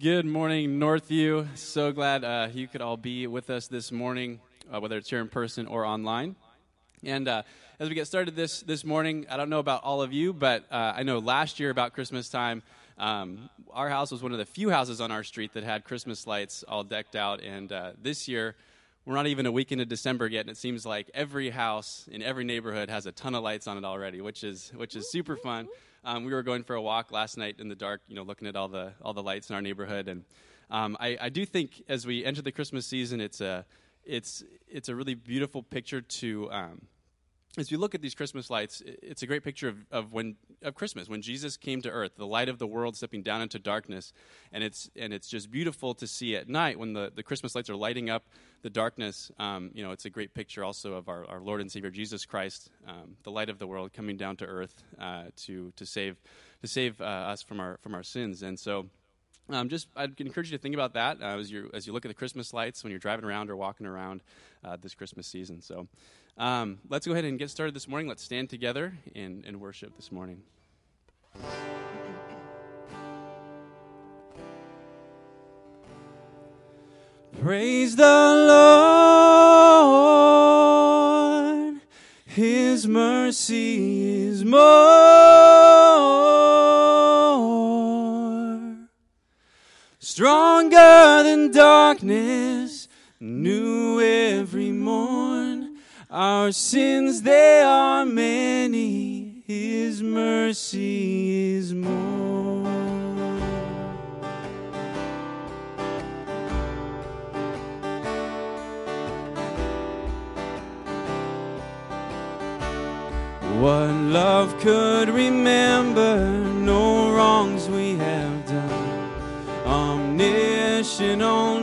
Good morning, Northview. So glad uh, you could all be with us this morning, uh, whether it's here in person or online. And uh, as we get started this this morning, I don't know about all of you, but uh, I know last year about Christmas time, um, our house was one of the few houses on our street that had Christmas lights all decked out. And uh, this year, we're not even a week into December yet, and it seems like every house in every neighborhood has a ton of lights on it already, which is which is super fun. Um, we were going for a walk last night in the dark, you know, looking at all the all the lights in our neighborhood, and um, I, I, do think as we enter the Christmas season, it's a it's it's a really beautiful picture to. Um, as you look at these Christmas lights, it's a great picture of, of when of Christmas when Jesus came to earth, the light of the world stepping down into darkness, and it's and it's just beautiful to see at night when the, the Christmas lights are lighting up the darkness, um, you know, it's a great picture also of our, our Lord and Savior Jesus Christ, um, the light of the world, coming down to earth uh, to to save to save uh, us from our from our sins. And so, um, just I'd encourage you to think about that uh, as you as you look at the Christmas lights when you're driving around or walking around uh, this Christmas season. So, um, let's go ahead and get started this morning. Let's stand together in, in worship this morning. Praise the Lord, His mercy is more. Stronger than darkness, new. Our sins, they are many, His mercy is more. What love could remember, no wrongs we have done. Omniscient, all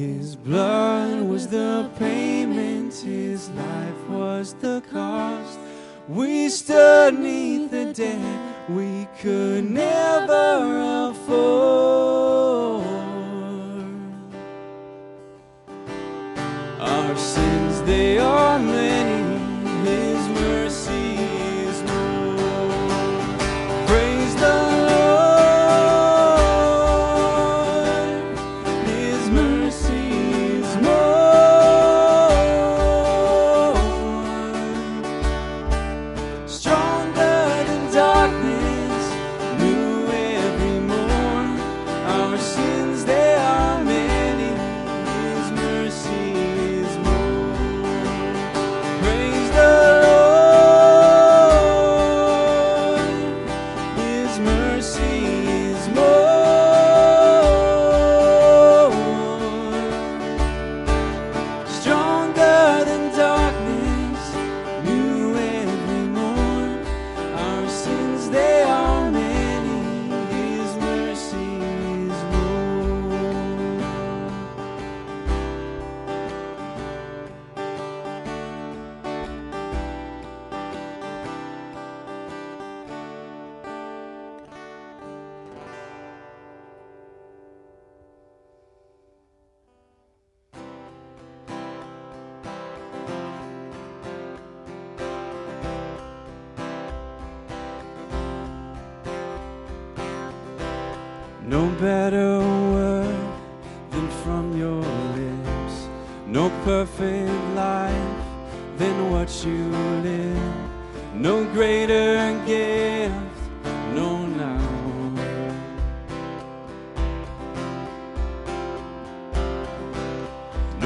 His blood was the payment, his life was the cost. We stood neath the debt we could never afford.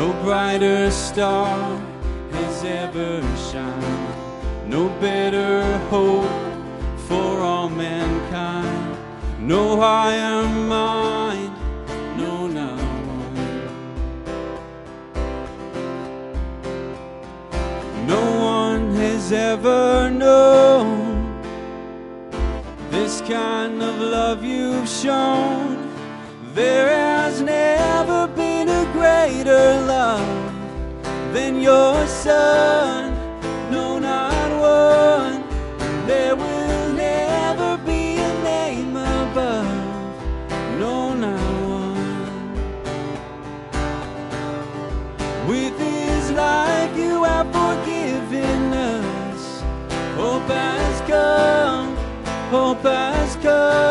No brighter star has ever shined. No better hope for all mankind. No higher mind, no not one. No one has ever known this kind of love you've shown. There has never greater love than your son. No, not one. There will never be a name above. No, not one. With his life you have forgiven us. Hope has come, hope has come.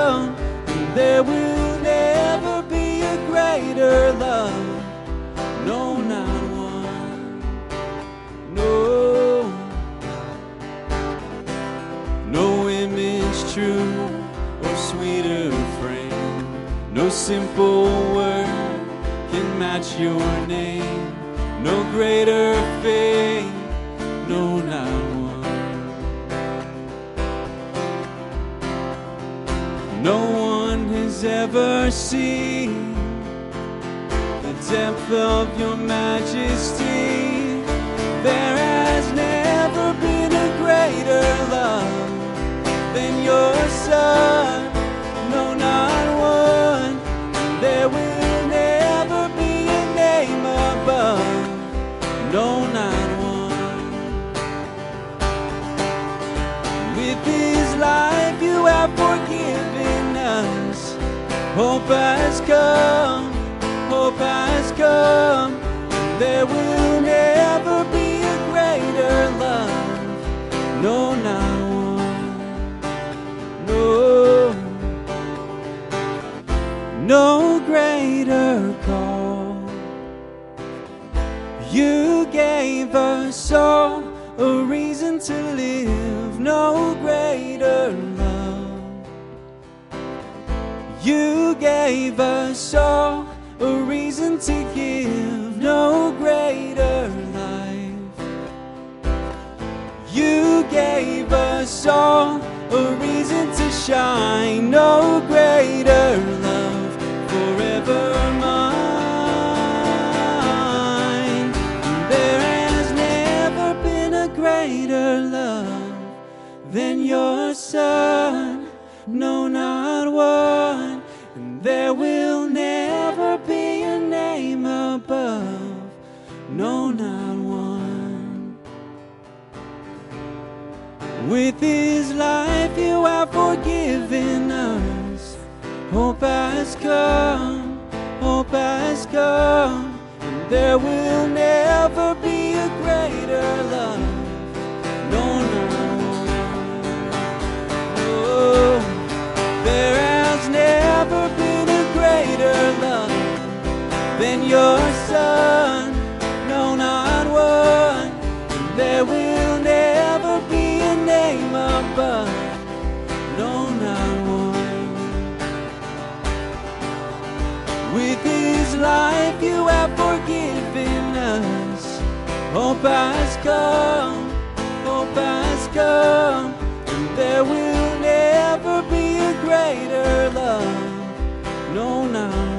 Simple word can match your name. No greater faith, no, not one. No one has ever seen the depth of your majesty. There has never been a greater love than your son. Hope has come, hope has come. There will never be a greater love. No, not one. No, no greater call. You gave us all a reason to live, no gave us all a reason to give, no greater life. You gave us all a reason to shine, no greater love, there will never be a name above, no, not one. With his life you have forgiven us. Hope has come, hope has come. And there will never be a greater love. No, no, no. Oh, there than your son. No, not one. There will never be a name above. No, not one. With his life you have forgiven us. Hope has come, hope has come. And there will never be a greater love. No, not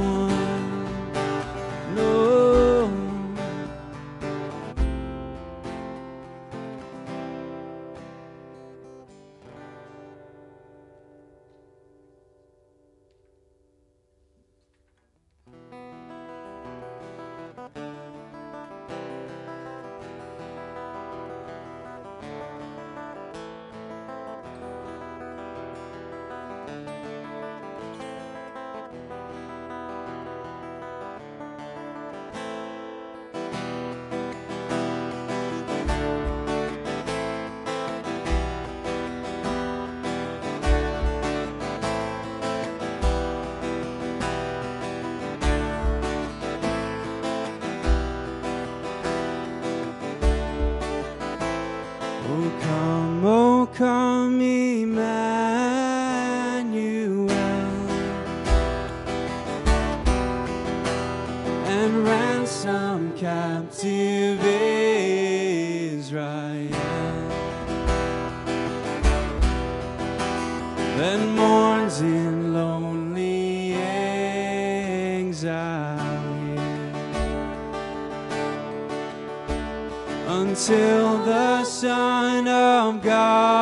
until the Son of God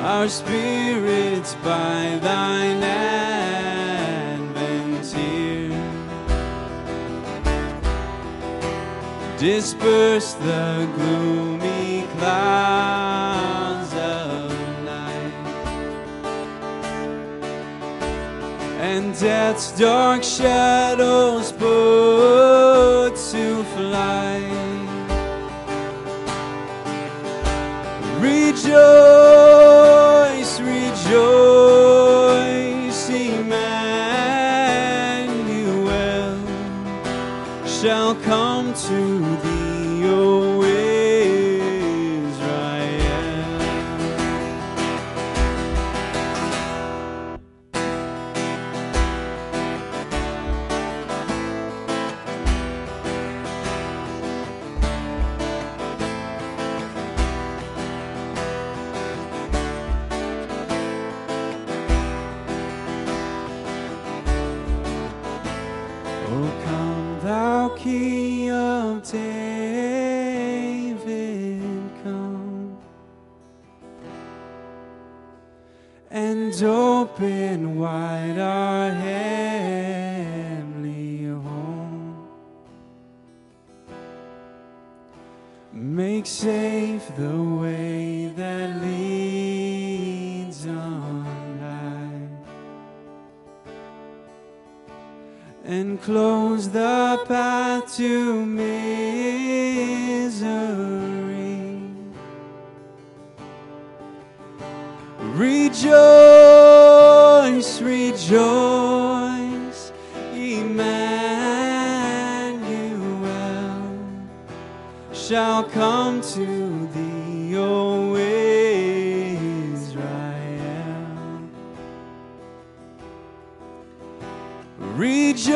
our spirits by thine advent here. Disperse the gloomy clouds of night and death's dark shadows put to flight. Rejoice, rejoice, Rejoice,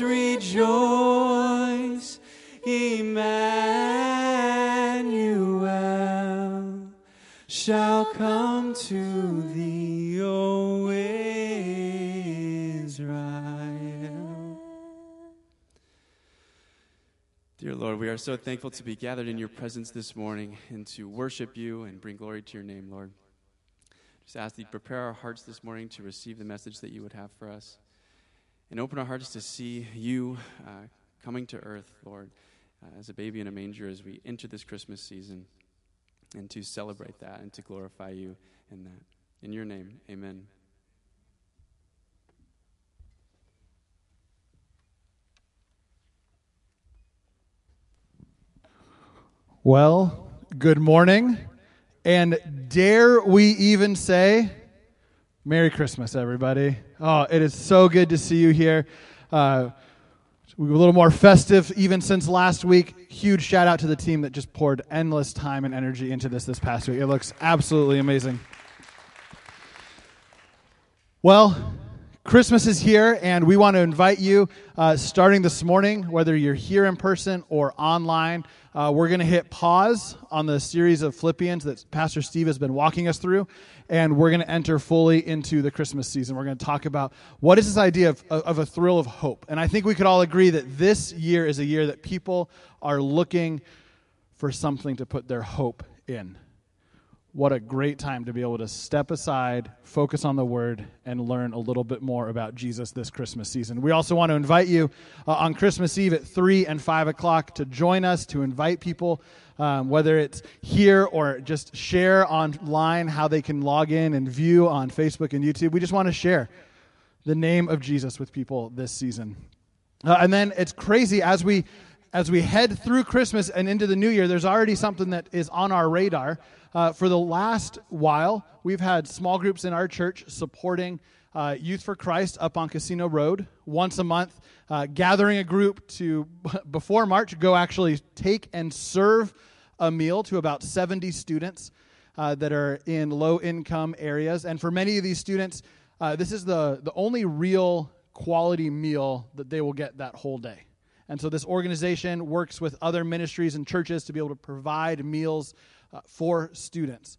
rejoice, Emmanuel shall come to thee, O Israel. Dear Lord, we are so thankful to be gathered in your presence this morning and to worship you and bring glory to your name, Lord. Just ask that you prepare our hearts this morning to receive the message that you would have for us and open our hearts to see you uh, coming to earth, Lord, uh, as a baby in a manger as we enter this Christmas season and to celebrate that and to glorify you in that. In your name, amen. Well, good morning. And dare we even say, Merry Christmas, everybody. Oh, it is so good to see you here. Uh, we were a little more festive even since last week. Huge shout out to the team that just poured endless time and energy into this this past week. It looks absolutely amazing. Well, Christmas is here, and we want to invite you, uh, starting this morning, whether you're here in person or online, uh, we're going to hit pause on the series of Philippians that Pastor Steve has been walking us through, and we're going to enter fully into the Christmas season. We're going to talk about what is this idea of, of a thrill of hope. And I think we could all agree that this year is a year that people are looking for something to put their hope in. What a great time to be able to step aside, focus on the Word, and learn a little bit more about Jesus this Christmas season. We also want to invite you uh, on Christmas Eve at 3 and 5 o'clock to join us, to invite people, um, whether it's here or just share online how they can log in and view on Facebook and YouTube. We just want to share the name of Jesus with people this season. Uh, and then it's crazy as we as we head through Christmas and into the new year, there's already something that is on our radar. Uh, for the last while, we've had small groups in our church supporting uh, Youth for Christ up on Casino Road once a month, uh, gathering a group to, before March, go actually take and serve a meal to about 70 students uh, that are in low income areas. And for many of these students, uh, this is the, the only real quality meal that they will get that whole day. And so this organization works with other ministries and churches to be able to provide meals uh, for students.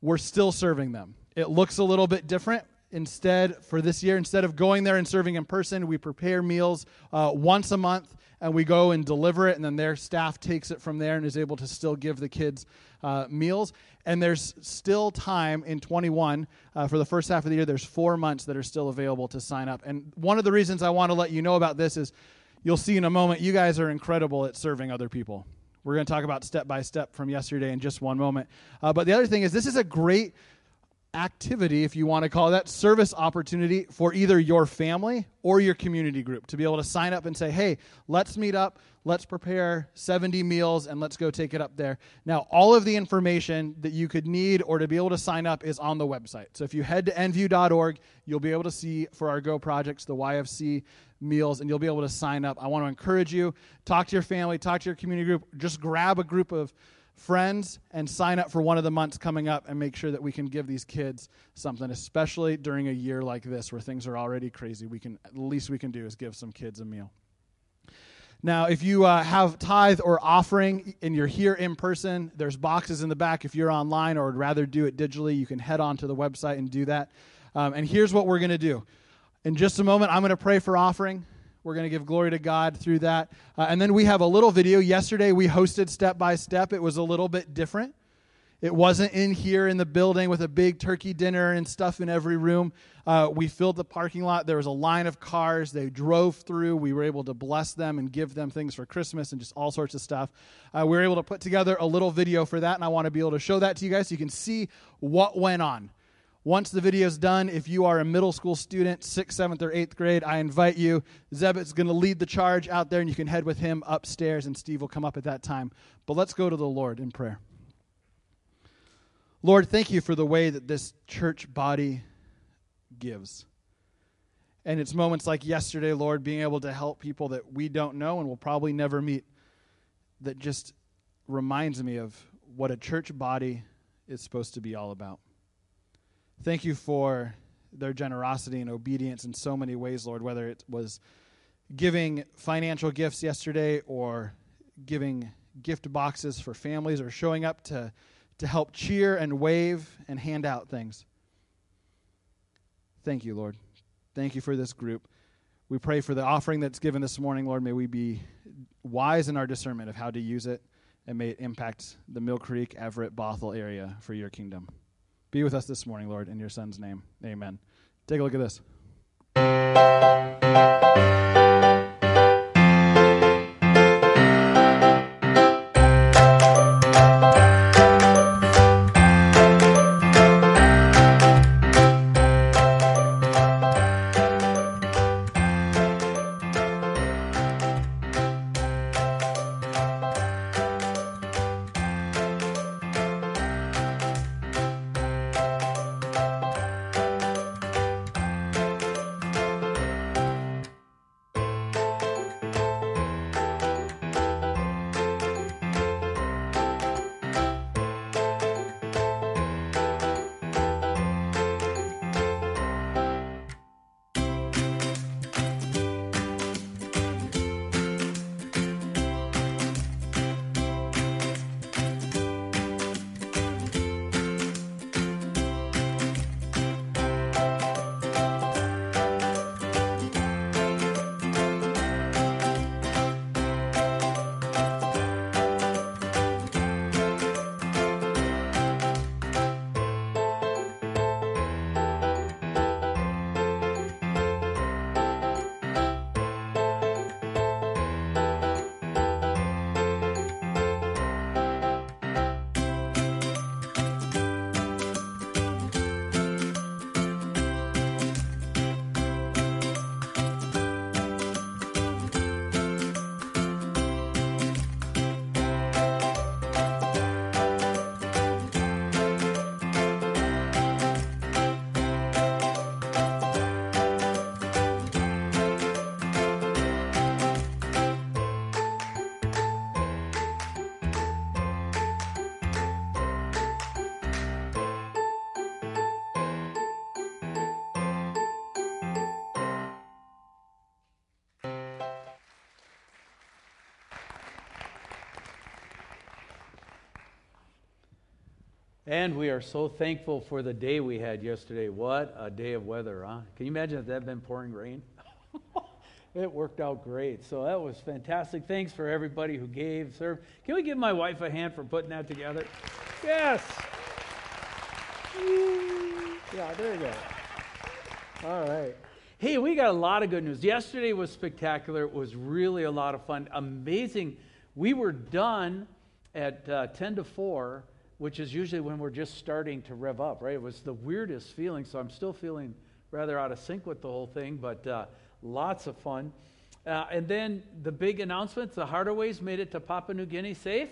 We're still serving them. It looks a little bit different. Instead, for this year, instead of going there and serving in person, we prepare meals uh, once a month and we go and deliver it, and then their staff takes it from there and is able to still give the kids uh, meals. And there's still time in 21 uh, for the first half of the year. There's four months that are still available to sign up. And one of the reasons I want to let you know about this is you'll see in a moment, you guys are incredible at serving other people. We're going to talk about step by step from yesterday in just one moment. Uh, but the other thing is, this is a great activity, if you want to call that, service opportunity for either your family or your community group to be able to sign up and say, hey, let's meet up, let's prepare 70 meals, and let's go take it up there. Now, all of the information that you could need or to be able to sign up is on the website. So if you head to nview.org, you'll be able to see for our Go projects, the YFC meals, and you'll be able to sign up. I want to encourage you, talk to your family, talk to your community group, just grab a group of friends and sign up for one of the months coming up and make sure that we can give these kids something especially during a year like this where things are already crazy. We can the least we can do is give some kids a meal. Now if you uh, have tithe or offering and you're here in person there's boxes in the back. If you're online or would rather do it digitally you can head on to the website and do that. Um, and here's what we're going to do. In just a moment, I'm going to pray for offering. We're going to give glory to God through that. Uh, and then we have a little video. Yesterday, we hosted step by step. It was a little bit different. It wasn't in here in the building with a big turkey dinner and stuff in every room. Uh, we filled the parking lot. There was a line of cars. They drove through. We were able to bless them and give them things for Christmas and just all sorts of stuff. Uh, we were able to put together a little video for that, and I want to be able to show that to you guys so you can see what went on. Once the video is done, if you are a middle school student, sixth, seventh, or eighth grade, I invite you. Zebet's going to lead the charge out there, and you can head with him upstairs, and Steve will come up at that time. But let's go to the Lord in prayer. Lord, thank you for the way that this church body gives. And it's moments like yesterday, Lord, being able to help people that we don't know and will probably never meet, that just reminds me of what a church body is supposed to be all about. Thank you for their generosity and obedience in so many ways, Lord, whether it was giving financial gifts yesterday or giving gift boxes for families or showing up to, to help cheer and wave and hand out things. Thank you, Lord. Thank you for this group. We pray for the offering that's given this morning, Lord. May we be wise in our discernment of how to use it, and may it impact the Mill Creek, Everett, Bothell area for your kingdom. Be with us this morning, Lord, in your Son's name. Amen. Take a look at this. And we are so thankful for the day we had yesterday. What a day of weather, huh? Can you imagine if that had been pouring rain? it worked out great. So that was fantastic. Thanks for everybody who gave, served. Can we give my wife a hand for putting that together? Yes. Yeah, there you go. All right. Hey, we got a lot of good news. Yesterday was spectacular. It was really a lot of fun. Amazing. We were done at uh, 10 to 4, which is usually when we're just starting to rev up, right? It was the weirdest feeling, so I'm still feeling rather out of sync with the whole thing, but uh, lots of fun. Uh, and then the big announcement the Hardaways made it to Papua New Guinea safe,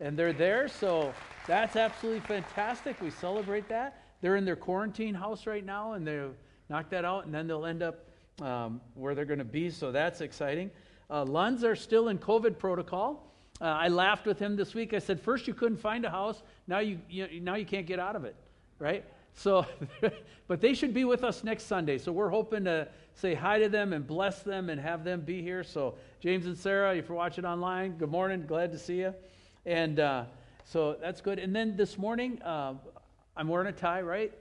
and they're there, so that's absolutely fantastic. We celebrate that. They're in their quarantine house right now, and they're knock that out, and then they'll end up um, where they're going to be. So that's exciting. Uh, Lunds are still in COVID protocol. Uh, I laughed with him this week. I said, first you couldn't find a house, now you, you now you can't get out of it, right? So, but they should be with us next Sunday. So we're hoping to say hi to them and bless them and have them be here. So James and Sarah, if you're watching online, good morning. Glad to see you. And uh, so that's good. And then this morning, uh, I'm wearing a tie, right?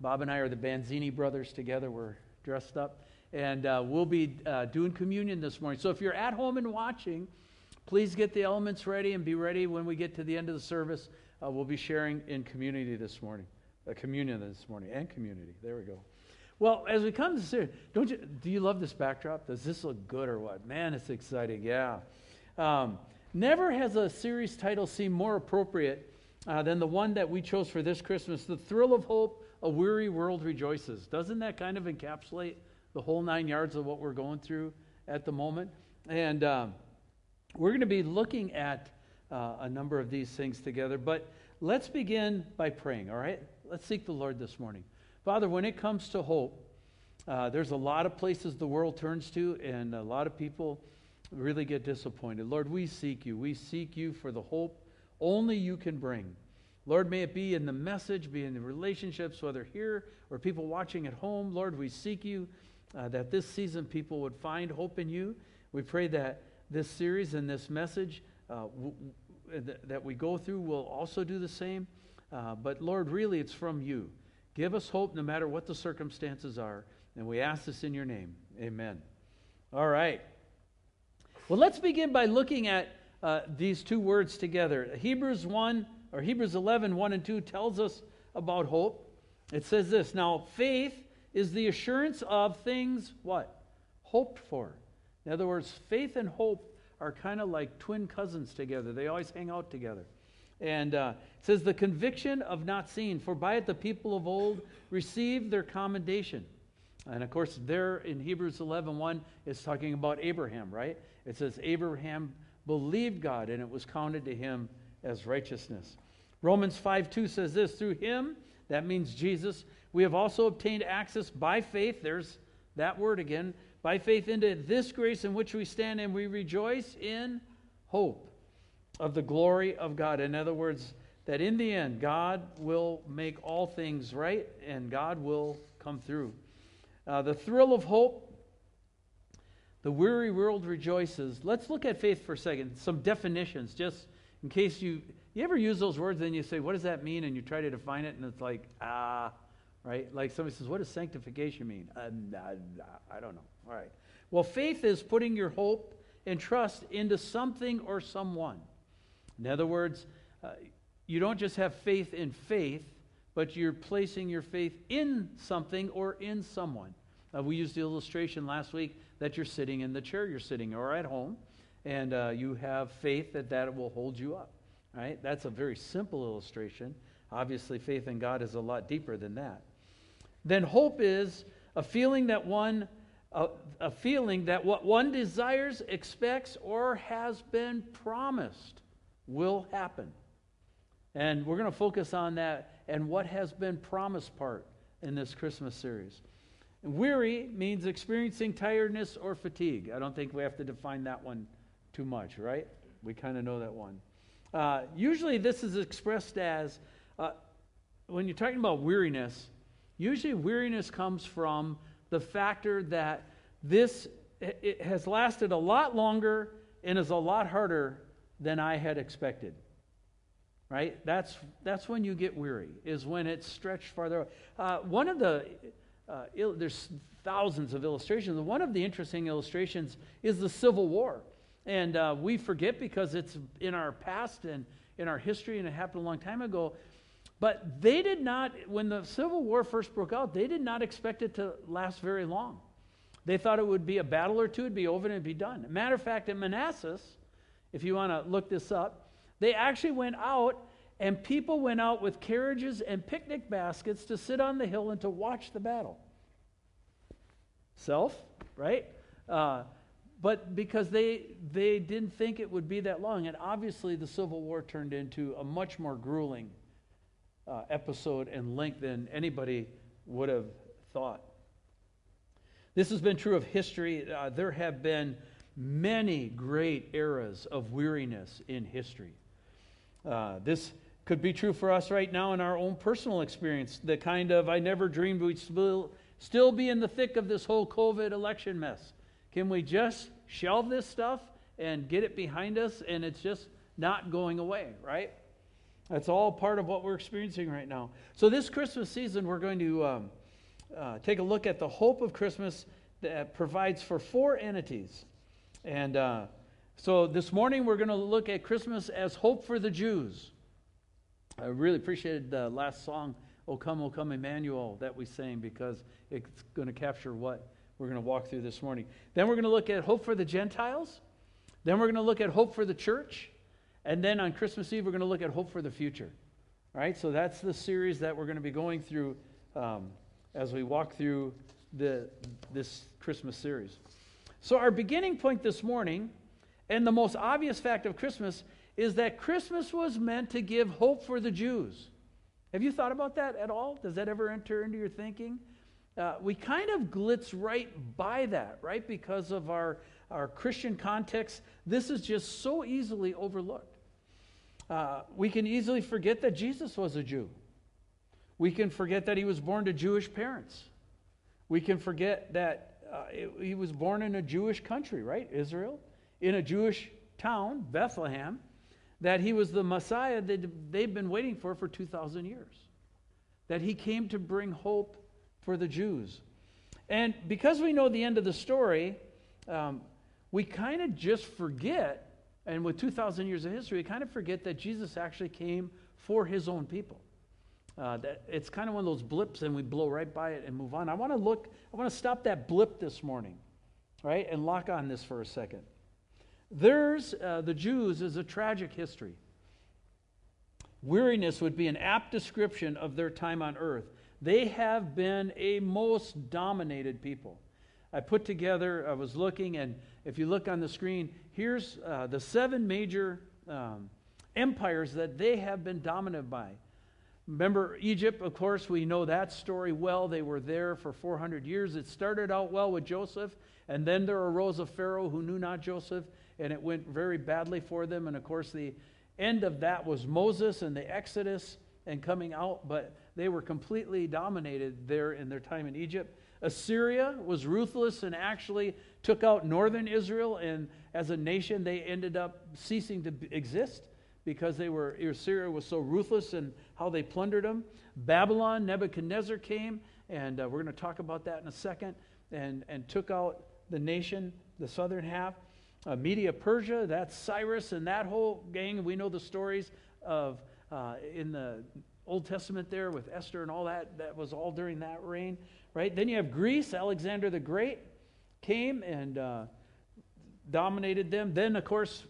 Bob and I are the Banzini brothers together. We're dressed up. And uh, we'll be uh, doing communion this morning. So if you're at home and watching, please get the elements ready and be ready when we get to the end of the service. Uh, we'll be sharing in community this morning, a communion this morning, and community. There we go. Well, as we come to this, don't you? Do you love this backdrop? Does this look good or what? Man, it's exciting. Yeah. Um, never has a series title seemed more appropriate uh, than the one that we chose for this Christmas: "The Thrill of Hope." a weary world rejoices. Doesn't that kind of encapsulate the whole nine yards of what we're going through at the moment? And um, we're going to be looking at uh, a number of these things together, but let's begin by praying, all right? Let's seek the Lord this morning. Father, when it comes to hope, uh, there's a lot of places the world turns to, and a lot of people really get disappointed. Lord, we seek you. We seek you for the hope only you can bring. Lord, may it be in the message, be in the relationships, whether here or people watching at home. Lord, we seek you uh, that this season people would find hope in you. We pray that this series and this message uh, w- that we go through will also do the same. Uh, but Lord, really, it's from you. Give us hope no matter what the circumstances are. And we ask this in your name. Amen. All right. Well, let's begin by looking at uh, these two words together Hebrews 1 or Hebrews 11, 1 and 2 tells us about hope. It says this Now, faith is the assurance of things what? Hoped for. In other words, faith and hope are kind of like twin cousins together, they always hang out together. And uh, it says, the conviction of not seeing, for by it the people of old received their commendation. And of course, there in Hebrews 11 1 is talking about Abraham, right? It says, Abraham believed God, and it was counted to him as righteousness. Romans 5 2 says this through him, that means Jesus, we have also obtained access by faith. There's that word again. By faith into this grace in which we stand, and we rejoice in hope of the glory of God. In other words, that in the end, God will make all things right and God will come through. Uh, the thrill of hope, the weary world rejoices. Let's look at faith for a second. Some definitions, just in case you you ever use those words and you say, what does that mean? And you try to define it and it's like, ah, right? Like somebody says, what does sanctification mean? Uh, I don't know. All right. Well, faith is putting your hope and trust into something or someone. In other words, uh, you don't just have faith in faith, but you're placing your faith in something or in someone. Uh, we used the illustration last week that you're sitting in the chair you're sitting or at home, and uh, you have faith that that will hold you up. Right? That's a very simple illustration. Obviously, faith in God is a lot deeper than that. Then hope is a feeling that one a, a feeling that what one desires, expects, or has been promised will happen. And we're going to focus on that and what has been promised part in this Christmas series. Weary means experiencing tiredness or fatigue. I don't think we have to define that one too much, right? We kind of know that one. Uh, usually, this is expressed as uh, when you're talking about weariness, usually weariness comes from the factor that this it has lasted a lot longer and is a lot harder than I had expected. right? That's, that's when you get weary, is when it's stretched farther. Uh, one of the, uh, il- there's thousands of illustrations. One of the interesting illustrations is the Civil War. And uh, we forget because it's in our past and in our history and it happened a long time ago. But they did not, when the Civil War first broke out, they did not expect it to last very long. They thought it would be a battle or two, it'd be over and it'd be done. Matter of fact, in Manassas, if you want to look this up, they actually went out and people went out with carriages and picnic baskets to sit on the hill and to watch the battle. Self, right? Uh, but because they they didn't think it would be that long, and obviously the Civil War turned into a much more grueling uh, episode and length than anybody would have thought. This has been true of history. Uh, there have been many great eras of weariness in history. Uh, this could be true for us right now in our own personal experience. The kind of, I never dreamed we'd still, still be in the thick of this whole COVID election mess. Can we just shelve this stuff and get it behind us and it's just not going away, right? That's all part of what we're experiencing right now. So, this Christmas season, we're going to um, uh, take a look at the hope of Christmas that provides for four entities. And uh, so, this morning, we're going to look at Christmas as hope for the Jews. I really appreciated the last song, O Come, O Come Emmanuel, that we sang because it's going to capture what we're going to walk through this morning. Then we're going to look at hope for the Gentiles. Then we're going to look at hope for the church. And then on Christmas Eve, we're going to look at hope for the future. All right, so that's the series that we're going to be going through um, as we walk through the, this Christmas series. So, our beginning point this morning, and the most obvious fact of Christmas, is that Christmas was meant to give hope for the Jews. Have you thought about that at all? Does that ever enter into your thinking? Uh, we kind of glitz right by that, right? Because of our, our Christian context. This is just so easily overlooked. Uh, we can easily forget that Jesus was a Jew. We can forget that he was born to Jewish parents. We can forget that uh, he was born in a Jewish country, right? Israel, in a Jewish town, Bethlehem, that he was the Messiah that they've been waiting for for 2,000 years. That he came to bring hope for the Jews. And because we know the end of the story, um, we kind of just forget and with 2,000 years of history, we kind of forget that Jesus actually came for his own people. Uh, that it's kind of one of those blips, and we blow right by it and move on. I want to look, I want to stop that blip this morning, right, and lock on this for a second. Theirs, uh, the Jews, is a tragic history. Weariness would be an apt description of their time on earth. They have been a most dominated people. I put together, I was looking, and if you look on the screen, here's uh, the seven major um, empires that they have been dominated by. Remember Egypt, of course, we know that story well. They were there for 400 years. It started out well with Joseph, and then there arose a Pharaoh who knew not Joseph, and it went very badly for them. And of course, the end of that was Moses and the Exodus and coming out, but they were completely dominated there in their time in Egypt. Assyria was ruthless and actually took out northern Israel, and as a nation, they ended up ceasing to exist because they were Assyria was so ruthless in how they plundered them. Babylon, Nebuchadnezzar came, and uh, we're going to talk about that in a second, and and took out the nation, the southern half. Uh, Media Persia, that's Cyrus and that whole gang. We know the stories of uh, in the Old Testament there with Esther and all that. That was all during that reign right? Then you have Greece. Alexander the Great came and uh, dominated them. Then, of course,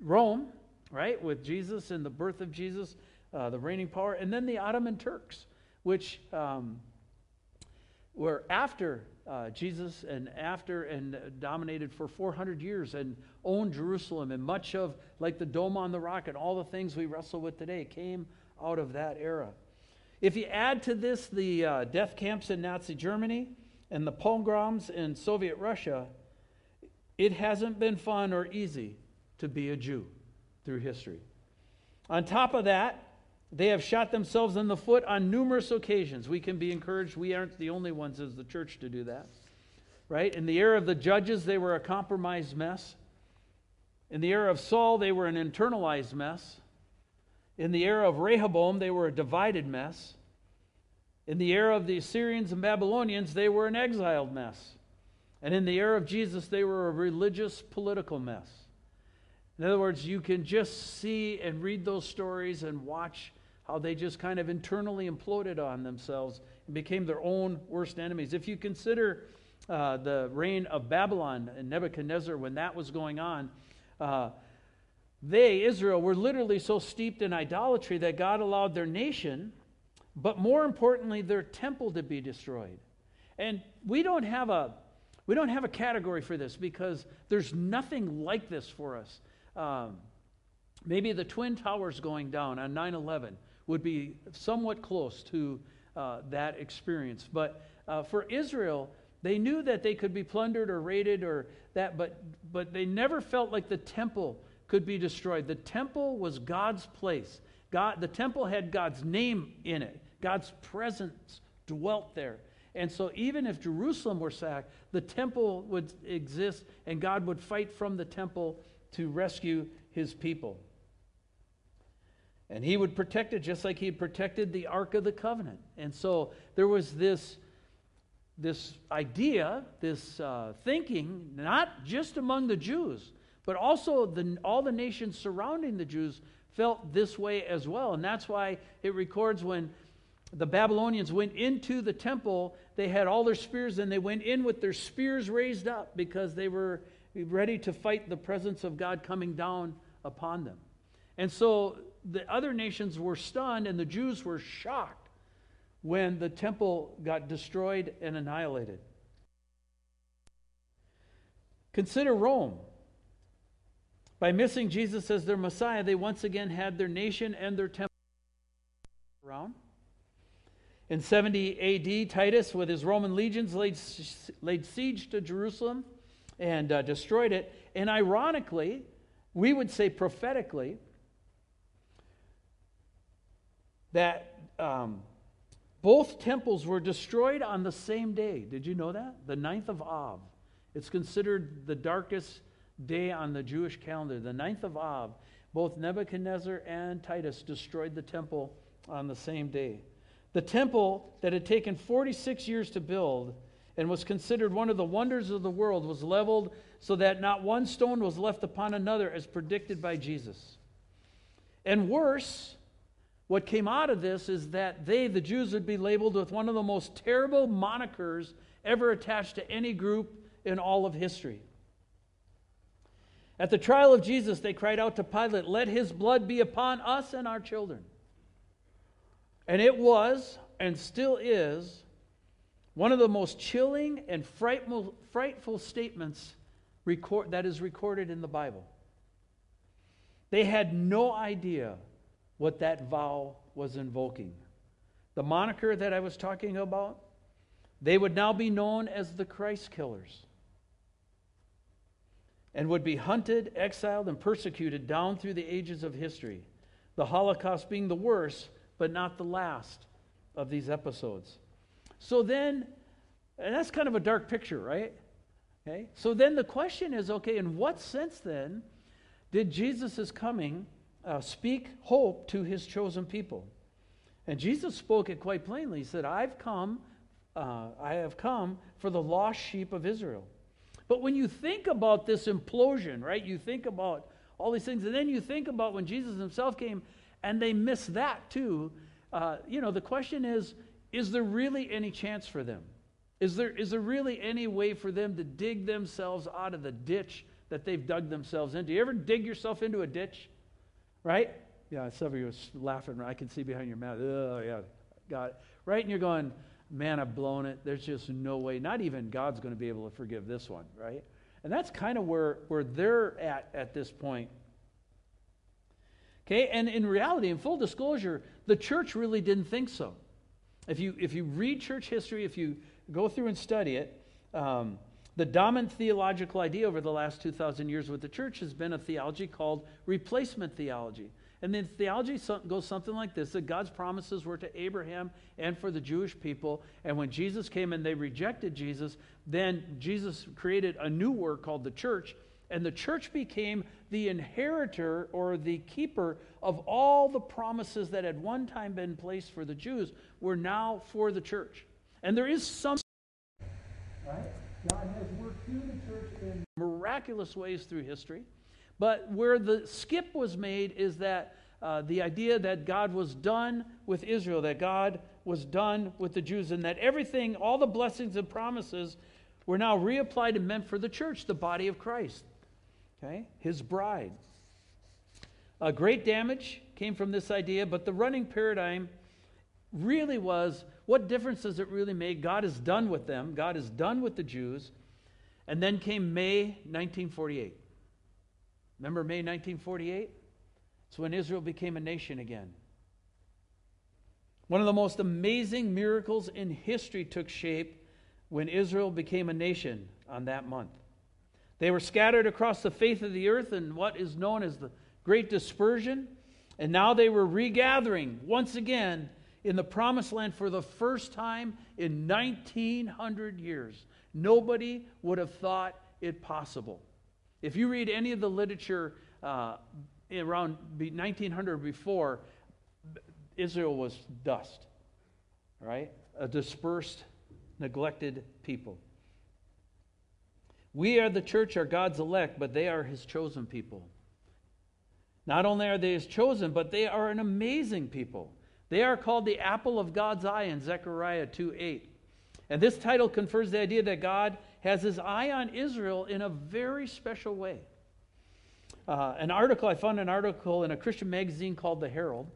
Rome, right, with Jesus and the birth of Jesus, uh, the reigning power. And then the Ottoman Turks, which um, were after uh, Jesus and after and dominated for 400 years and owned Jerusalem. And much of, like the Dome on the Rock and all the things we wrestle with today, came out of that era. If you add to this the uh, death camps in Nazi Germany and the pogroms in Soviet Russia, it hasn't been fun or easy to be a Jew through history. On top of that, they have shot themselves in the foot on numerous occasions. We can be encouraged. We aren't the only ones as the church to do that. Right? In the era of the judges, they were a compromised mess. In the era of Saul, they were an internalized mess. In the era of Rehoboam, they were a divided mess. In the era of the Assyrians and Babylonians, they were an exiled mess. And in the era of Jesus, they were a religious, political mess. In other words, you can just see and read those stories and watch how they just kind of internally imploded on themselves and became their own worst enemies. If you consider uh, the reign of Babylon and Nebuchadnezzar when that was going on, uh, they, Israel, were literally so steeped in idolatry that God allowed their nation, but more importantly, their temple to be destroyed. And we don't have a we don't have a category for this because there's nothing like this for us. Um, maybe the Twin Towers going down on 9 11 would be somewhat close to uh, that experience. But uh, for Israel, they knew that they could be plundered or raided or that, but, but they never felt like the temple could be destroyed. The temple was God's place. God, the temple had God's name in it, God's presence dwelt there. And so, even if Jerusalem were sacked, the temple would exist and God would fight from the temple to rescue his people. And he would protect it just like he protected the Ark of the Covenant. And so, there was this, this idea, this uh, thinking, not just among the Jews, but also the, all the nations surrounding the Jews felt this way as well. And that's why it records when the Babylonians went into the temple, they had all their spears and they went in with their spears raised up because they were ready to fight the presence of God coming down upon them. And so the other nations were stunned and the Jews were shocked when the temple got destroyed and annihilated. Consider Rome. By missing Jesus as their Messiah, they once again had their nation and their temple around. In 70 AD, Titus, with his Roman legions, laid, laid siege to Jerusalem and uh, destroyed it. And ironically, we would say prophetically, that um, both temples were destroyed on the same day. Did you know that? The 9th of Av. It's considered the darkest day on the Jewish calendar. The 9th of Av. Both Nebuchadnezzar and Titus destroyed the temple on the same day. The temple that had taken 46 years to build and was considered one of the wonders of the world was leveled so that not one stone was left upon another as predicted by Jesus. And worse, what came out of this is that they, the Jews, would be labeled with one of the most terrible monikers ever attached to any group in all of history. At the trial of Jesus, they cried out to Pilate, Let his blood be upon us and our children. And it was, and still is, one of the most chilling and frightful, frightful statements record, that is recorded in the Bible. They had no idea what that vow was invoking. The moniker that I was talking about, they would now be known as the Christ killers and would be hunted, exiled, and persecuted down through the ages of history. The Holocaust being the worst but not the last of these episodes. So then, and that's kind of a dark picture, right? Okay. So then the question is okay, in what sense then did Jesus' coming uh, speak hope to his chosen people? And Jesus spoke it quite plainly. He said, I've come, uh, I have come for the lost sheep of Israel. But when you think about this implosion, right, you think about all these things, and then you think about when Jesus himself came and they miss that too. Uh, you know, the question is is there really any chance for them? Is there, is there really any way for them to dig themselves out of the ditch that they've dug themselves into? You ever dig yourself into a ditch? Right? Yeah, some of you are laughing. I can see behind your mouth. Oh, yeah, got it. Right? And you're going, man, I've blown it. There's just no way. Not even God's going to be able to forgive this one, right? And that's kind of where, where they're at at this point. Okay, and in reality, in full disclosure, the church really didn't think so. If you, if you read church history, if you go through and study it, um, the dominant theological idea over the last 2,000 years with the church has been a theology called replacement theology. And then theology goes something like this that God's promises were to Abraham and for the Jewish people. And when Jesus came and they rejected Jesus, then Jesus created a new work called the church And the church became the inheritor or the keeper of all the promises that had one time been placed for the Jews were now for the church. And there is some. Right? God has worked through the church in miraculous ways through history. But where the skip was made is that uh, the idea that God was done with Israel, that God was done with the Jews, and that everything, all the blessings and promises, were now reapplied and meant for the church, the body of Christ, okay, his bride. A great damage came from this idea, but the running paradigm really was what difference does it really make? God is done with them, God is done with the Jews. And then came May 1948. Remember May 1948? It's when Israel became a nation again. One of the most amazing miracles in history took shape when Israel became a nation on that month. They were scattered across the face of the earth in what is known as the Great Dispersion, and now they were regathering once again in the promised land for the first time in 1900 years. Nobody would have thought it possible. If you read any of the literature uh, around 1900 before, Israel was dust, right? A dispersed, neglected people. We are the church, are God's elect, but they are his chosen people. Not only are they his chosen, but they are an amazing people. They are called the apple of God's eye in Zechariah 2 8. And this title confers the idea that God has his eye on Israel in a very special way. Uh, an article, I found an article in a Christian magazine called The Herald,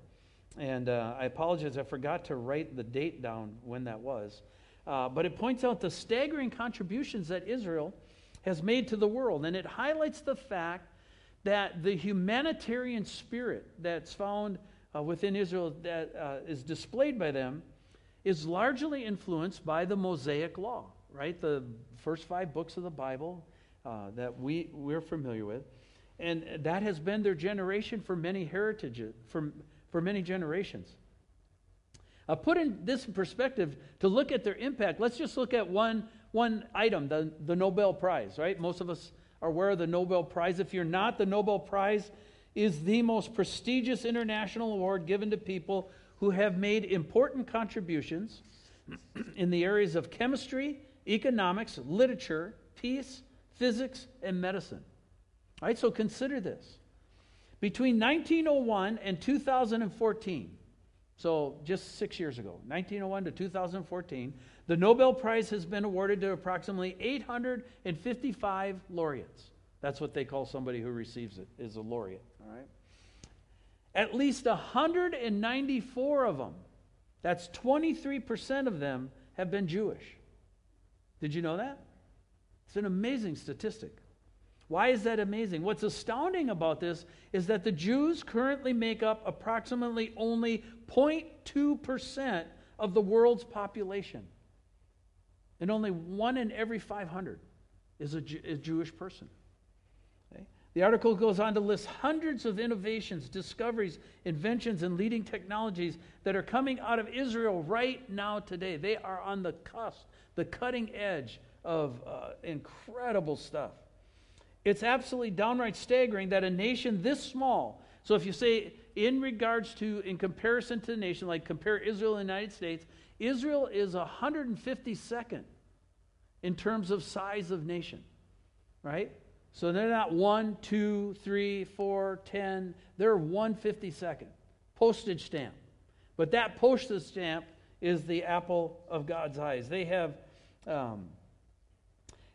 and uh, I apologize, I forgot to write the date down when that was. Uh, but it points out the staggering contributions that Israel has made to the world, and it highlights the fact that the humanitarian spirit that's found uh, within Israel that uh, is displayed by them is largely influenced by the Mosaic Law, right? The first five books of the Bible uh, that we, we're familiar with. And that has been their generation for many heritages, for, for many generations. Uh, put in this perspective to look at their impact, let's just look at one, one item the, the Nobel Prize, right? Most of us are aware of the Nobel Prize. If you're not, the Nobel Prize is the most prestigious international award given to people who have made important contributions in the areas of chemistry, economics, literature, peace, physics, and medicine. All right, so consider this. Between 1901 and 2014, so just six years ago, 1901 to 2014, the Nobel Prize has been awarded to approximately 855 laureates. That's what they call somebody who receives it, is a laureate. All right. At least 194 of them, that's 23% of them, have been Jewish. Did you know that? It's an amazing statistic. Why is that amazing? What's astounding about this is that the Jews currently make up approximately only 0.2% of the world's population. And only one in every 500 is a, a Jewish person. The article goes on to list hundreds of innovations, discoveries, inventions, and leading technologies that are coming out of Israel right now today. They are on the cusp, the cutting edge of uh, incredible stuff. It's absolutely downright staggering that a nation this small, so if you say in regards to, in comparison to the nation, like compare Israel and the United States, Israel is 152nd in terms of size of nation, right? So they're not one, two, three, four, ten. They're 152nd. Postage stamp. But that postage stamp is the apple of God's eyes. They have, um,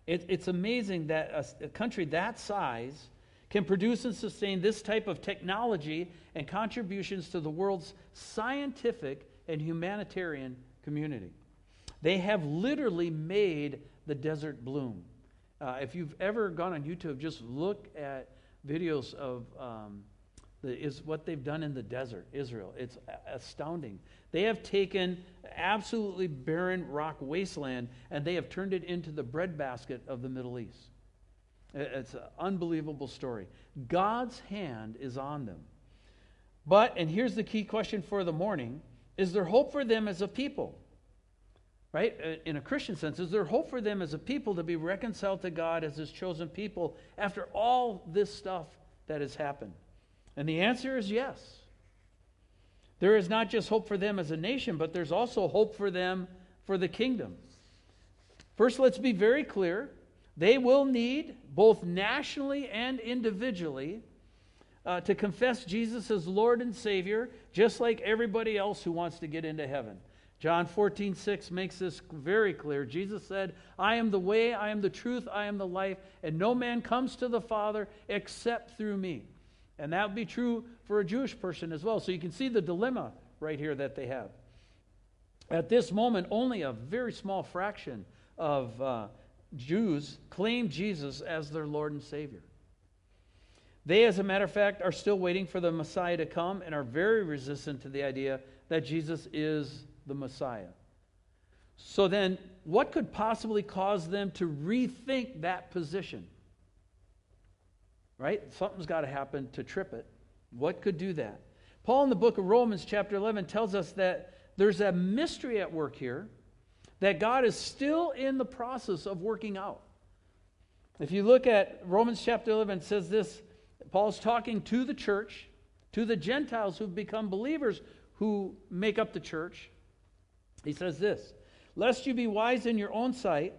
it, it's amazing that a, a country that size can produce and sustain this type of technology and contributions to the world's scientific and humanitarian community. They have literally made the desert bloom. Uh, if you've ever gone on YouTube, just look at videos of um, the, is what they've done in the desert, Israel. It's astounding. They have taken absolutely barren rock wasteland and they have turned it into the breadbasket of the Middle East. It's an unbelievable story. God's hand is on them. But, and here's the key question for the morning is there hope for them as a people? Right? Uh, in a Christian sense, is there hope for them as a people to be reconciled to God as his chosen people after all this stuff that has happened? And the answer is yes. There is not just hope for them as a nation, but there's also hope for them for the kingdom. First, let's be very clear. They will need, both nationally and individually, uh, to confess Jesus as Lord and Savior, just like everybody else who wants to get into heaven. John 14, 6 makes this very clear. Jesus said, I am the way, I am the truth, I am the life, and no man comes to the Father except through me. And that would be true for a Jewish person as well. So you can see the dilemma right here that they have. At this moment, only a very small fraction of uh, Jews claim Jesus as their Lord and Savior. They, as a matter of fact, are still waiting for the Messiah to come and are very resistant to the idea that Jesus is the Messiah. So then, what could possibly cause them to rethink that position? Right? Something's got to happen to trip it. What could do that? Paul in the book of Romans, chapter 11, tells us that there's a mystery at work here that God is still in the process of working out. If you look at Romans chapter 11, it says this Paul's talking to the church, to the Gentiles who've become believers who make up the church. He says this Lest you be wise in your own sight,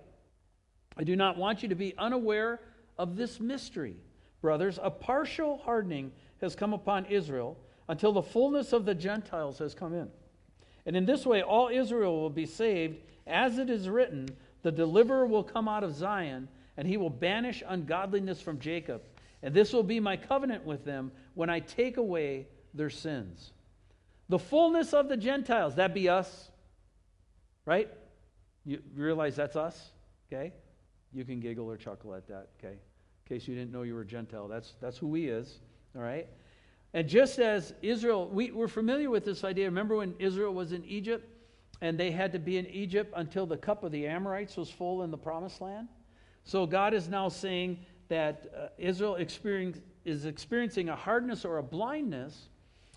I do not want you to be unaware of this mystery. Brothers, a partial hardening has come upon Israel until the fullness of the Gentiles has come in. And in this way, all Israel will be saved, as it is written, the deliverer will come out of Zion, and he will banish ungodliness from Jacob. And this will be my covenant with them when I take away their sins. The fullness of the Gentiles, that be us, right? You realize that's us, okay? You can giggle or chuckle at that, okay? In case you didn't know you were Gentile, that's, that's who he is, all right? And just as Israel, we, we're familiar with this idea. Remember when Israel was in Egypt and they had to be in Egypt until the cup of the Amorites was full in the promised land? So God is now saying that uh, Israel experience, is experiencing a hardness or a blindness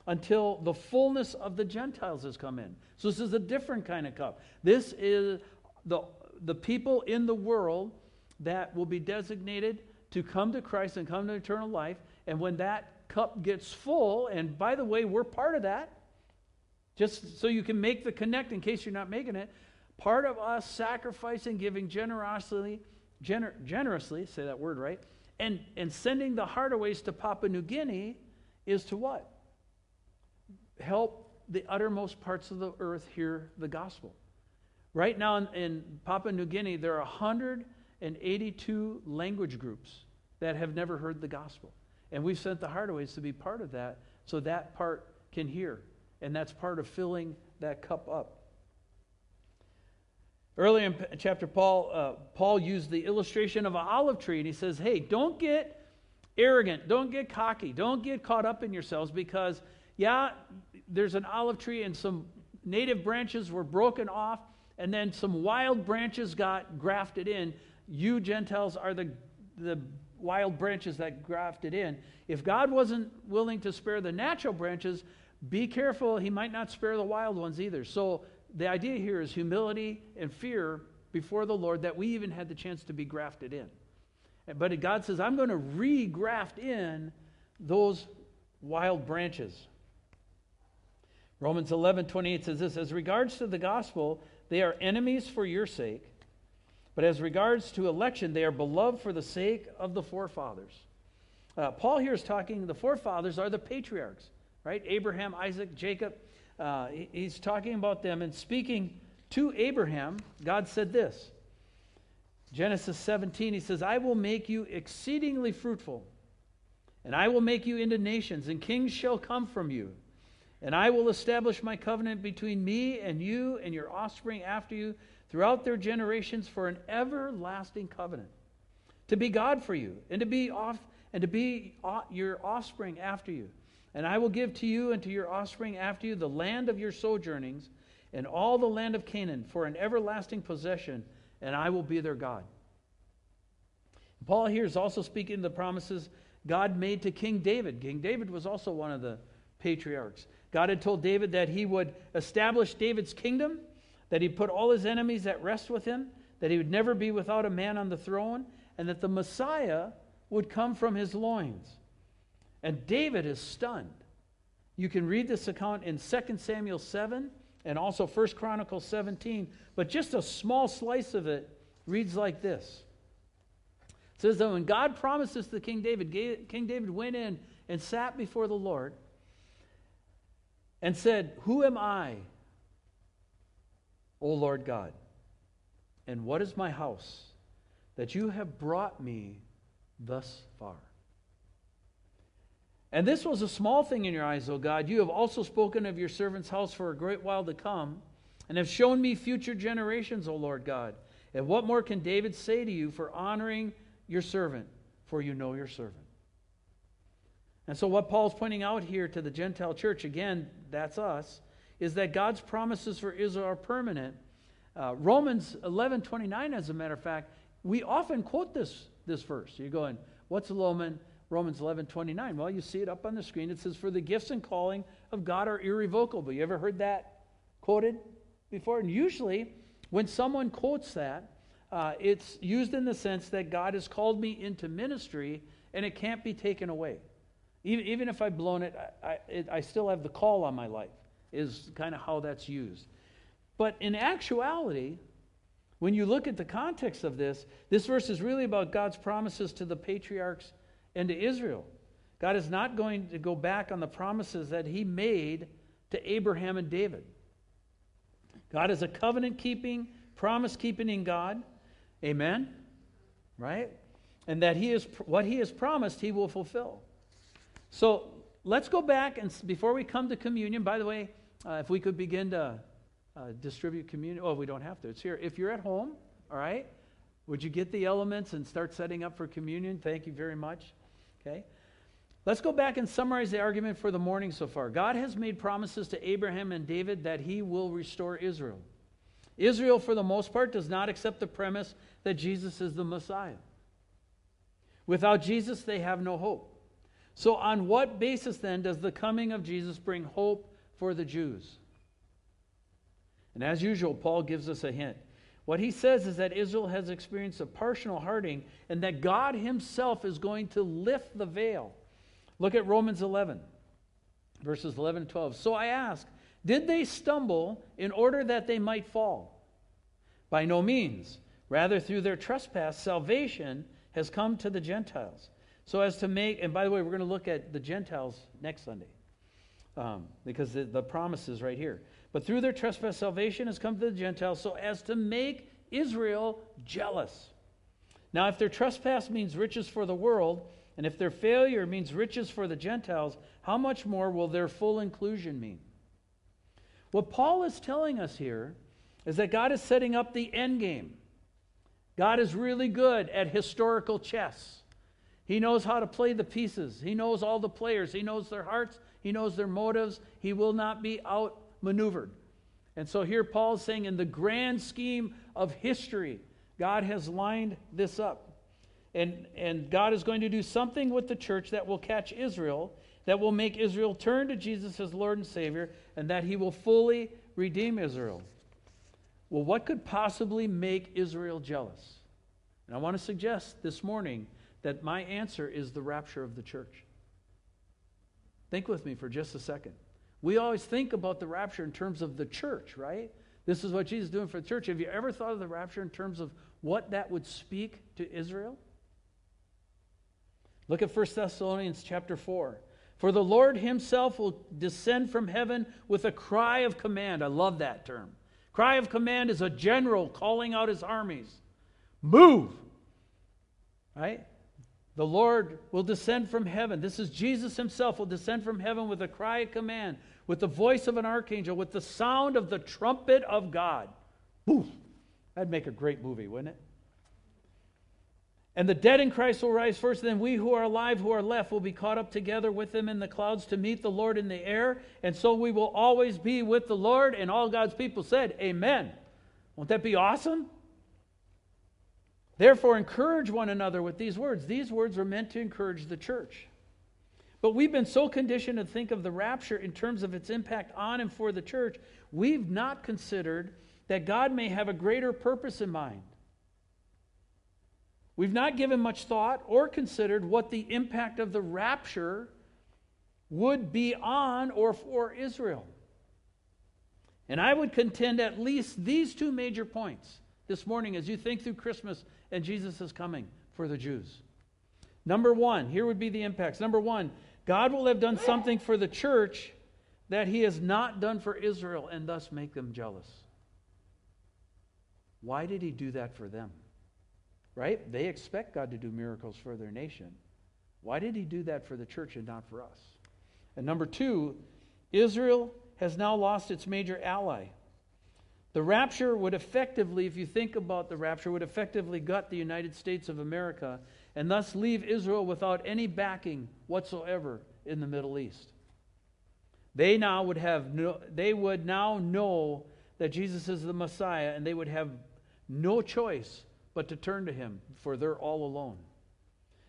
until the fullness of the Gentiles has come in. So this is a different kind of cup. This is the, the people in the world that will be designated to come to Christ and come to eternal life. And when that cup gets full, and by the way, we're part of that, just so you can make the connect in case you're not making it, part of us sacrificing, giving generously, gener- generously, say that word right, and, and sending the Hardaways to Papua New Guinea is to what? Help the uttermost parts of the earth hear the gospel. Right now in, in Papua New Guinea, there are 182 language groups that have never heard the gospel. And we've sent the Hardaways to be part of that so that part can hear. And that's part of filling that cup up. Earlier in chapter Paul, uh, Paul used the illustration of an olive tree, and he says, "Hey, don't get arrogant, don't get cocky, don't get caught up in yourselves, because yeah, there's an olive tree and some native branches were broken off, and then some wild branches got grafted in. You Gentiles are the, the wild branches that grafted in. If God wasn't willing to spare the natural branches, be careful, he might not spare the wild ones either. So the idea here is humility and fear before the Lord that we even had the chance to be grafted in. But God says, I'm going to regraft in those wild branches. Romans 11, 28 says this As regards to the gospel, they are enemies for your sake, but as regards to election, they are beloved for the sake of the forefathers. Uh, Paul here is talking, the forefathers are the patriarchs, right? Abraham, Isaac, Jacob. Uh, he's talking about them and speaking to Abraham. God said this Genesis 17, he says, I will make you exceedingly fruitful, and I will make you into nations, and kings shall come from you. And I will establish my covenant between me and you and your offspring after you throughout their generations for an everlasting covenant. To be God for you and to be off and to be uh, your offspring after you. And I will give to you and to your offspring after you the land of your sojournings and all the land of Canaan for an everlasting possession, and I will be their God. Paul here is also speaking of the promises God made to King David. King David was also one of the patriarchs. God had told David that he would establish David's kingdom that he'd put all his enemies at rest with him, that he would never be without a man on the throne, and that the Messiah would come from his loins. And David is stunned. You can read this account in 2 Samuel 7 and also 1 Chronicles 17, but just a small slice of it reads like this. It says that when God promises to King David, King David went in and sat before the Lord and said, Who am I, O Lord God? And what is my house that you have brought me thus far? And this was a small thing in your eyes, O God. You have also spoken of your servant's house for a great while to come, and have shown me future generations, O Lord God. And what more can David say to you for honoring your servant? For you know your servant. And so, what Paul's pointing out here to the Gentile church, again, that's us, is that God's promises for Israel are permanent. Uh, Romans 11 29, as a matter of fact, we often quote this, this verse. You're going, what's Roman, Romans 11 29? Well, you see it up on the screen. It says, For the gifts and calling of God are irrevocable. You ever heard that quoted before? And usually, when someone quotes that, uh, it's used in the sense that God has called me into ministry and it can't be taken away. Even, even if I've blown it I, it, I still have the call on my life, is kind of how that's used. But in actuality, when you look at the context of this, this verse is really about God's promises to the patriarchs and to Israel. God is not going to go back on the promises that he made to Abraham and David. God is a covenant keeping, promise keeping God. Amen? Right? And that he is what he has promised, he will fulfill. So let's go back and before we come to communion, by the way, uh, if we could begin to uh, distribute communion. Oh, we don't have to. It's here. If you're at home, all right, would you get the elements and start setting up for communion? Thank you very much. Okay. Let's go back and summarize the argument for the morning so far. God has made promises to Abraham and David that he will restore Israel. Israel, for the most part, does not accept the premise that Jesus is the Messiah. Without Jesus, they have no hope. So, on what basis then does the coming of Jesus bring hope for the Jews? And as usual, Paul gives us a hint. What he says is that Israel has experienced a partial hardening and that God himself is going to lift the veil. Look at Romans 11, verses 11 and 12. So I ask, did they stumble in order that they might fall? By no means. Rather, through their trespass, salvation has come to the Gentiles so as to make, and by the way, we're going to look at the Gentiles next Sunday um, because the, the promise is right here. But through their trespass, salvation has come to the Gentiles so as to make Israel jealous. Now, if their trespass means riches for the world, and if their failure means riches for the Gentiles, how much more will their full inclusion mean? What Paul is telling us here is that God is setting up the end game. God is really good at historical chess. He knows how to play the pieces. He knows all the players. He knows their hearts. He knows their motives. He will not be outmaneuvered. And so here Paul's saying, in the grand scheme of history, God has lined this up. And, and God is going to do something with the church that will catch Israel, that will make Israel turn to Jesus as Lord and Savior, and that he will fully redeem Israel. Well, what could possibly make Israel jealous? And I want to suggest this morning that my answer is the rapture of the church. Think with me for just a second. We always think about the rapture in terms of the church, right? This is what Jesus is doing for the church. Have you ever thought of the rapture in terms of what that would speak to Israel? Look at 1 Thessalonians chapter 4. For the Lord himself will descend from heaven with a cry of command. I love that term. Cry of command is a general calling out his armies. Move! Right? The Lord will descend from heaven. This is Jesus himself will descend from heaven with a cry of command, with the voice of an archangel, with the sound of the trumpet of God. Boof. That'd make a great movie, wouldn't it? And the dead in Christ will rise first, then we who are alive, who are left, will be caught up together with them in the clouds to meet the Lord in the air. And so we will always be with the Lord. And all God's people said, Amen. Won't that be awesome? Therefore, encourage one another with these words. These words are meant to encourage the church. But we've been so conditioned to think of the rapture in terms of its impact on and for the church, we've not considered that God may have a greater purpose in mind. We've not given much thought or considered what the impact of the rapture would be on or for Israel. And I would contend at least these two major points this morning as you think through Christmas and Jesus is coming for the Jews. Number one, here would be the impacts. Number one, God will have done something for the church that he has not done for Israel and thus make them jealous. Why did he do that for them? Right? They expect God to do miracles for their nation. Why did he do that for the church and not for us? And number two, Israel has now lost its major ally. The rapture would effectively, if you think about the rapture, would effectively gut the United States of America and thus leave Israel without any backing whatsoever in the Middle East. They now would have no, they would now know that Jesus is the Messiah and they would have no choice but to turn to him for they're all alone.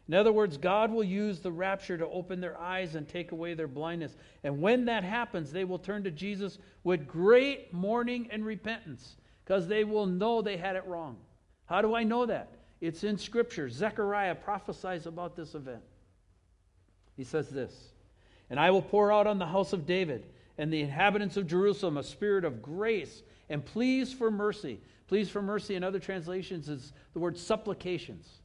In other words, God will use the rapture to open their eyes and take away their blindness. And when that happens, they will turn to Jesus with great mourning and repentance because they will know they had it wrong. How do I know that? It's in Scripture. Zechariah prophesies about this event. He says this And I will pour out on the house of David and the inhabitants of Jerusalem a spirit of grace and pleas for mercy. Pleas for mercy in other translations is the word supplications.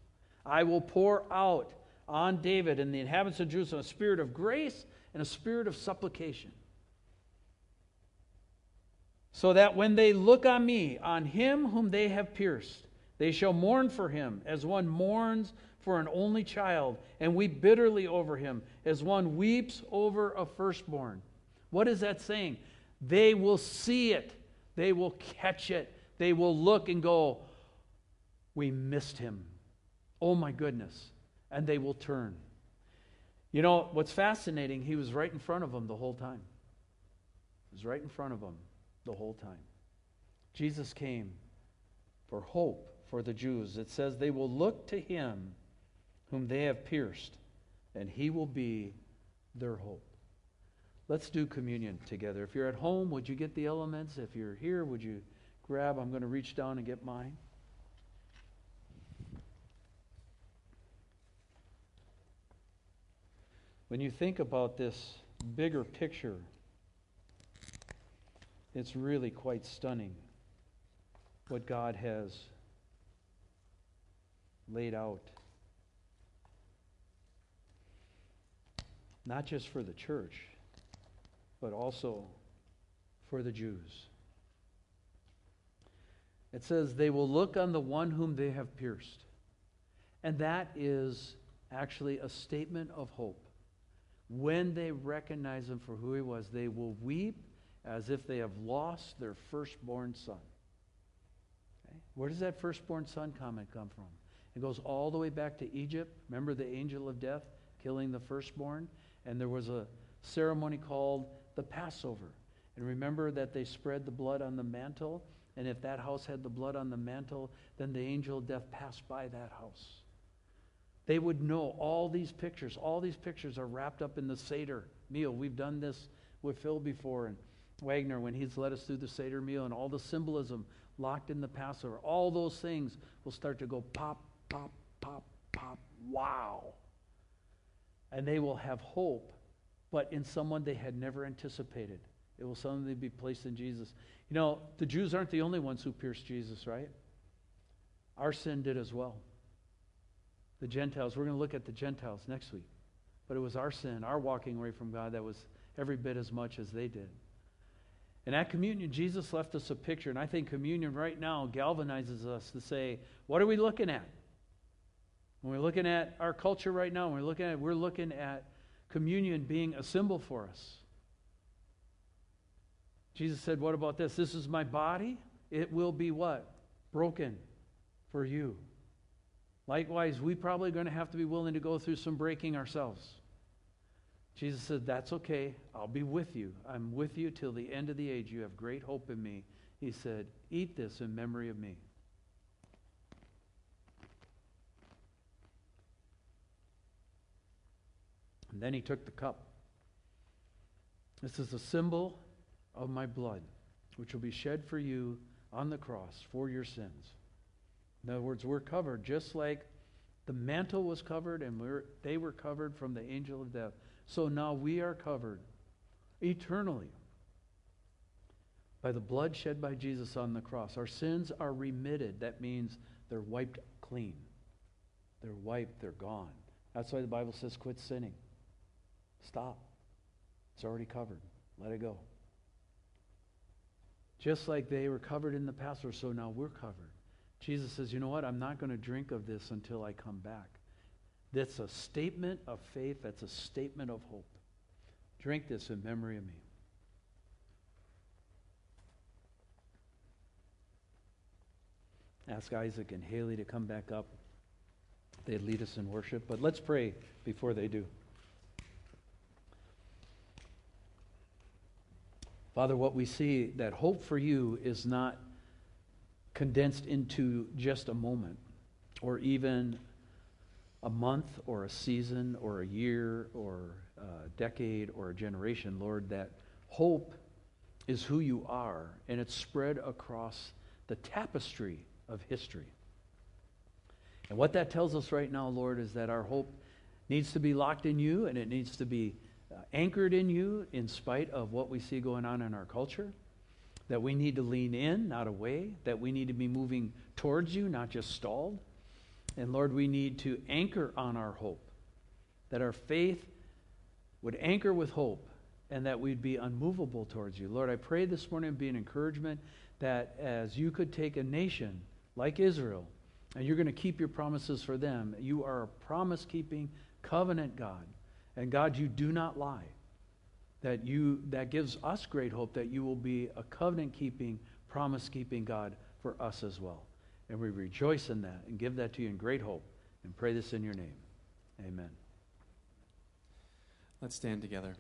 I will pour out on David and the inhabitants of Jerusalem a spirit of grace and a spirit of supplication. So that when they look on me, on him whom they have pierced, they shall mourn for him as one mourns for an only child, and weep bitterly over him as one weeps over a firstborn. What is that saying? They will see it, they will catch it, they will look and go, We missed him. Oh my goodness. And they will turn. You know, what's fascinating, he was right in front of them the whole time. He was right in front of them the whole time. Jesus came for hope for the Jews. It says they will look to him whom they have pierced, and he will be their hope. Let's do communion together. If you're at home, would you get the elements? If you're here, would you grab? I'm going to reach down and get mine. When you think about this bigger picture, it's really quite stunning what God has laid out. Not just for the church, but also for the Jews. It says, They will look on the one whom they have pierced. And that is actually a statement of hope when they recognize him for who he was, they will weep as if they have lost their firstborn son. Okay? Where does that firstborn son comment come from? It goes all the way back to Egypt. Remember the angel of death killing the firstborn? And there was a ceremony called the Passover. And remember that they spread the blood on the mantle? And if that house had the blood on the mantle, then the angel of death passed by that house. They would know all these pictures. All these pictures are wrapped up in the Seder meal. We've done this with Phil before and Wagner when he's led us through the Seder meal and all the symbolism locked in the Passover. All those things will start to go pop, pop, pop, pop. Wow. And they will have hope, but in someone they had never anticipated. It will suddenly be placed in Jesus. You know, the Jews aren't the only ones who pierced Jesus, right? Our sin did as well the Gentiles. We're going to look at the Gentiles next week. But it was our sin, our walking away from God, that was every bit as much as they did. And at communion, Jesus left us a picture. And I think communion right now galvanizes us to say, what are we looking at? When we're looking at our culture right now, we're looking at we're looking at communion being a symbol for us. Jesus said, What about this? This is my body. It will be what? Broken for you. Likewise, we probably going to have to be willing to go through some breaking ourselves. Jesus said, That's okay. I'll be with you. I'm with you till the end of the age. You have great hope in me. He said, Eat this in memory of me. And then he took the cup. This is a symbol of my blood, which will be shed for you on the cross for your sins. In other words, we're covered just like the mantle was covered and we're, they were covered from the angel of death. So now we are covered eternally by the blood shed by Jesus on the cross. Our sins are remitted. That means they're wiped clean. They're wiped, they're gone. That's why the Bible says quit sinning. Stop. It's already covered. Let it go. Just like they were covered in the Passover, so now we're covered. Jesus says, You know what? I'm not going to drink of this until I come back. That's a statement of faith, that's a statement of hope. Drink this in memory of me. Ask Isaac and Haley to come back up. They lead us in worship, but let's pray before they do. Father, what we see that hope for you is not condensed into just a moment or even a month or a season or a year or a decade or a generation, Lord, that hope is who you are and it's spread across the tapestry of history. And what that tells us right now, Lord, is that our hope needs to be locked in you and it needs to be uh, anchored in you in spite of what we see going on in our culture. That we need to lean in, not away. That we need to be moving towards you, not just stalled. And Lord, we need to anchor on our hope. That our faith would anchor with hope and that we'd be unmovable towards you. Lord, I pray this morning be an encouragement that as you could take a nation like Israel, and you're going to keep your promises for them. You are a promise keeping covenant God. And God, you do not lie. That you that gives us great hope that you will be a covenant keeping, promise keeping God for us as well. And we rejoice in that and give that to you in great hope and pray this in your name. Amen. Let's stand together.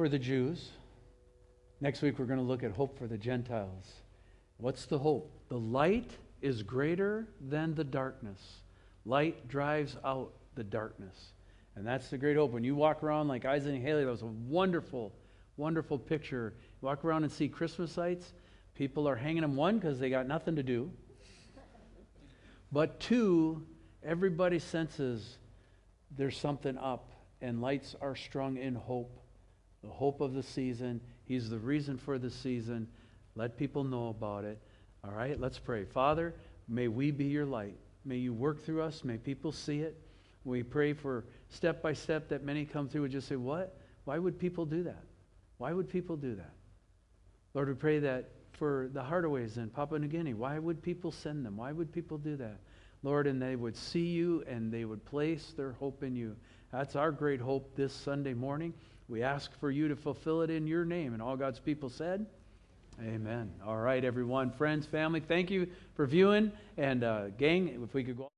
For the Jews. Next week, we're going to look at hope for the Gentiles. What's the hope? The light is greater than the darkness. Light drives out the darkness. And that's the great hope. When you walk around like Isaac and Haley, that was a wonderful, wonderful picture. Walk around and see Christmas lights. People are hanging them, one, because they got nothing to do. But two, everybody senses there's something up, and lights are strung in hope. The hope of the season. He's the reason for the season. Let people know about it. All right, let's pray. Father, may we be your light. May you work through us. May people see it. We pray for step by step that many come through and just say, What? Why would people do that? Why would people do that? Lord, we pray that for the Hardaways in Papua New Guinea, why would people send them? Why would people do that? Lord, and they would see you and they would place their hope in you. That's our great hope this Sunday morning. We ask for you to fulfill it in your name. And all God's people said, Amen. All right, everyone, friends, family, thank you for viewing. And uh, gang, if we could go.